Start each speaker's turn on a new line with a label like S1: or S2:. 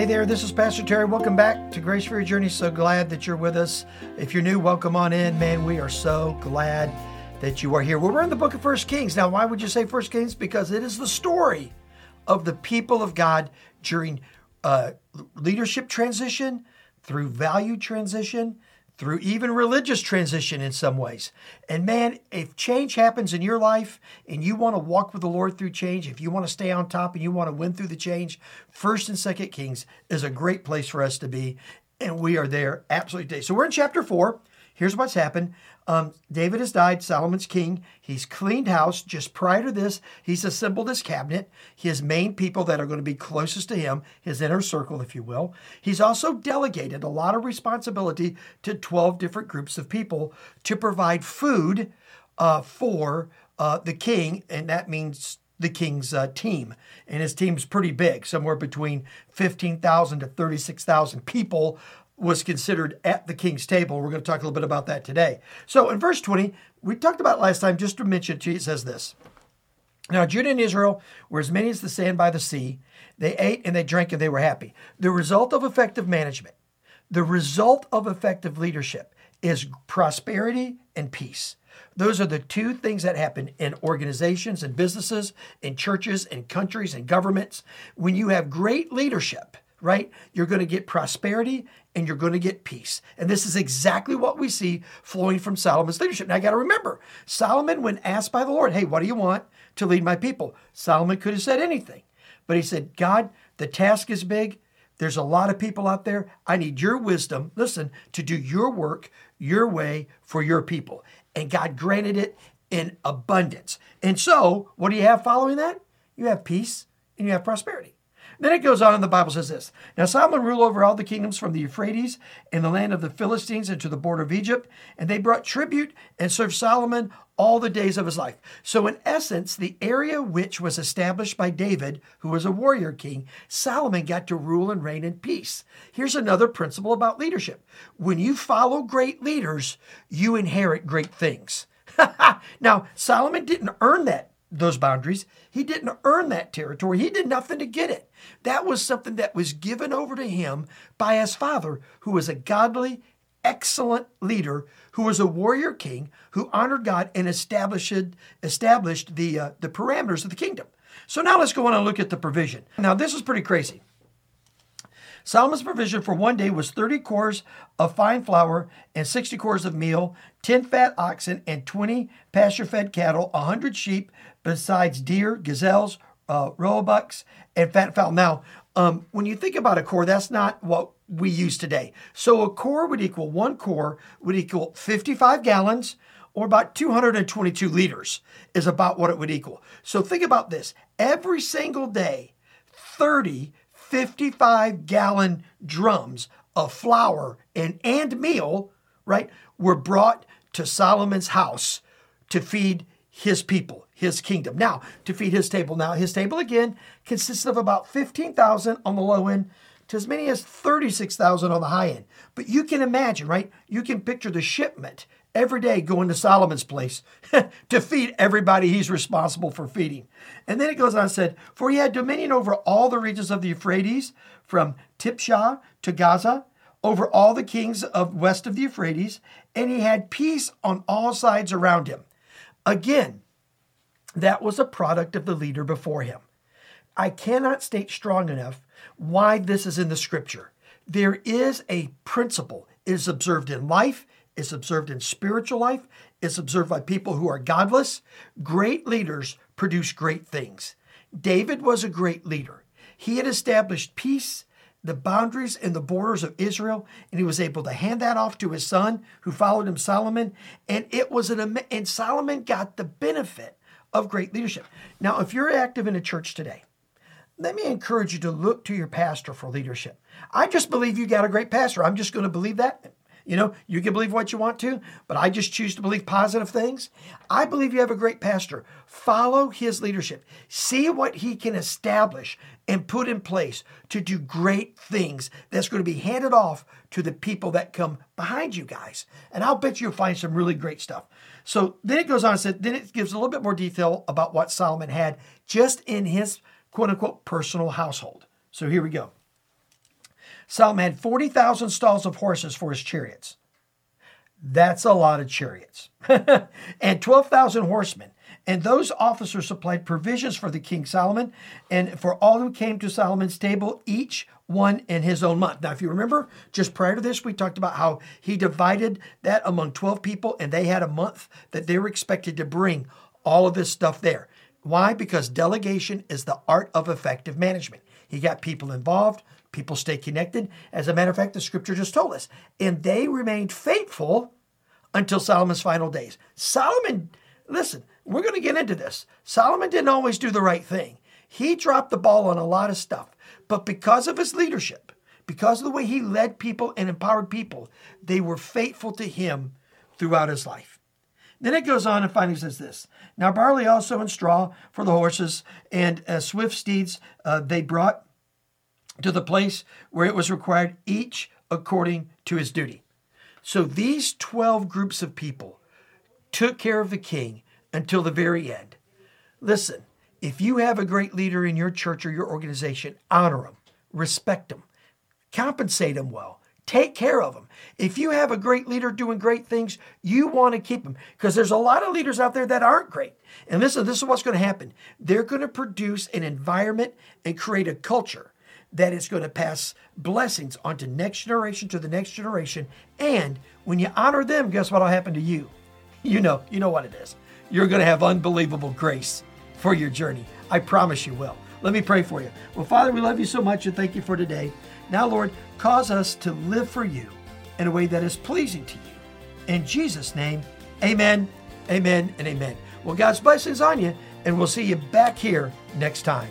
S1: Hey there, this is Pastor Terry. Welcome back to Grace for Your Journey. So glad that you're with us. If you're new, welcome on in. Man, we are so glad that you are here. Well, we're in the book of First Kings. Now, why would you say First Kings? Because it is the story of the people of God during uh, leadership transition, through value transition, through even religious transition in some ways. And man, if change happens in your life and you want to walk with the Lord through change, if you want to stay on top and you want to win through the change, First and Second Kings is a great place for us to be. And we are there absolutely today. So we're in chapter four. Here's what's happened. Um, David has died, Solomon's king. He's cleaned house. Just prior to this, he's assembled his cabinet, his main people that are going to be closest to him, his inner circle, if you will. He's also delegated a lot of responsibility to 12 different groups of people to provide food uh, for uh, the king, and that means the king's uh, team. And his team's pretty big, somewhere between 15,000 to 36,000 people was considered at the king's table. We're going to talk a little bit about that today. So in verse 20, we talked about last time, just to mention to you, it says this. Now, Judah and Israel were as many as the sand by the sea. They ate and they drank and they were happy. The result of effective management, the result of effective leadership is prosperity and peace. Those are the two things that happen in organizations and businesses, in churches, and countries, and governments. When you have great leadership, right, you're going to get prosperity and you're going to get peace. And this is exactly what we see flowing from Solomon's leadership. Now, I got to remember, Solomon, when asked by the Lord, hey, what do you want to lead my people? Solomon could have said anything. But he said, God, the task is big. There's a lot of people out there. I need your wisdom, listen, to do your work your way for your people. And God granted it in abundance. And so, what do you have following that? You have peace and you have prosperity. Then it goes on, and the Bible says this Now Solomon ruled over all the kingdoms from the Euphrates and the land of the Philistines and to the border of Egypt, and they brought tribute and served Solomon all the days of his life. So, in essence, the area which was established by David, who was a warrior king, Solomon got to rule and reign in peace. Here's another principle about leadership when you follow great leaders, you inherit great things. now, Solomon didn't earn that those boundaries. He didn't earn that territory. He did nothing to get it. That was something that was given over to him by his father, who was a godly, excellent leader, who was a warrior king, who honored God and established established the uh, the parameters of the kingdom. So now let's go on and look at the provision. Now this is pretty crazy. Solomon's provision for one day was 30 cores of fine flour and 60 cores of meal, 10 fat oxen, and 20 pasture fed cattle, 100 sheep, besides deer, gazelles, uh, roebucks, and fat fowl. Now, um, when you think about a core, that's not what we use today. So a core would equal one core would equal 55 gallons or about 222 liters is about what it would equal. So think about this. Every single day, 30 55 gallon drums of flour and, and meal, right, were brought to Solomon's house to feed his people, his kingdom. Now, to feed his table. Now, his table again consists of about 15,000 on the low end to as many as 36,000 on the high end. But you can imagine, right? You can picture the shipment every day going to Solomon's place to feed everybody he's responsible for feeding. And then it goes on and said, For he had dominion over all the regions of the Euphrates, from Tiphsah to Gaza, over all the kings of west of the Euphrates, and he had peace on all sides around him. Again, that was a product of the leader before him. I cannot state strong enough why this is in the scripture. There is a principle. It is observed in life, it's observed in spiritual life, it's observed by people who are godless. Great leaders produce great things. David was a great leader. He had established peace, the boundaries and the borders of Israel, and he was able to hand that off to his son, who followed him, Solomon. And it was an and Solomon got the benefit of great leadership. Now, if you're active in a church today, let me encourage you to look to your pastor for leadership. I just believe you got a great pastor. I'm just going to believe that. You know, you can believe what you want to, but I just choose to believe positive things. I believe you have a great pastor. Follow his leadership. See what he can establish and put in place to do great things that's going to be handed off to the people that come behind you guys. And I'll bet you'll find some really great stuff. So then it goes on and said, then it gives a little bit more detail about what Solomon had just in his quote unquote personal household. So here we go. Solomon had 40,000 stalls of horses for his chariots. That's a lot of chariots. and 12,000 horsemen. And those officers supplied provisions for the king Solomon and for all who came to Solomon's table, each one in his own month. Now, if you remember, just prior to this, we talked about how he divided that among 12 people, and they had a month that they were expected to bring all of this stuff there. Why? Because delegation is the art of effective management. He got people involved, people stay connected. As a matter of fact, the scripture just told us. And they remained faithful until Solomon's final days. Solomon, listen, we're going to get into this. Solomon didn't always do the right thing. He dropped the ball on a lot of stuff. But because of his leadership, because of the way he led people and empowered people, they were faithful to him throughout his life. Then it goes on and finally says this Now, barley also and straw for the horses and uh, swift steeds uh, they brought to the place where it was required, each according to his duty. So these 12 groups of people took care of the king until the very end. Listen, if you have a great leader in your church or your organization, honor them, respect them, compensate them well, take care of them. If you have a great leader doing great things, you want to keep them because there's a lot of leaders out there that aren't great. And listen, this is what's going to happen. They're going to produce an environment and create a culture that is going to pass blessings onto next generation to the next generation. And when you honor them, guess what'll happen to you? You know, you know what it is. You're going to have unbelievable grace for your journey. I promise you will. Let me pray for you. Well, Father, we love you so much and thank you for today. Now, Lord, cause us to live for you in a way that is pleasing to you. In Jesus' name, amen, amen, and amen. Well, God's blessings on you, and we'll see you back here next time.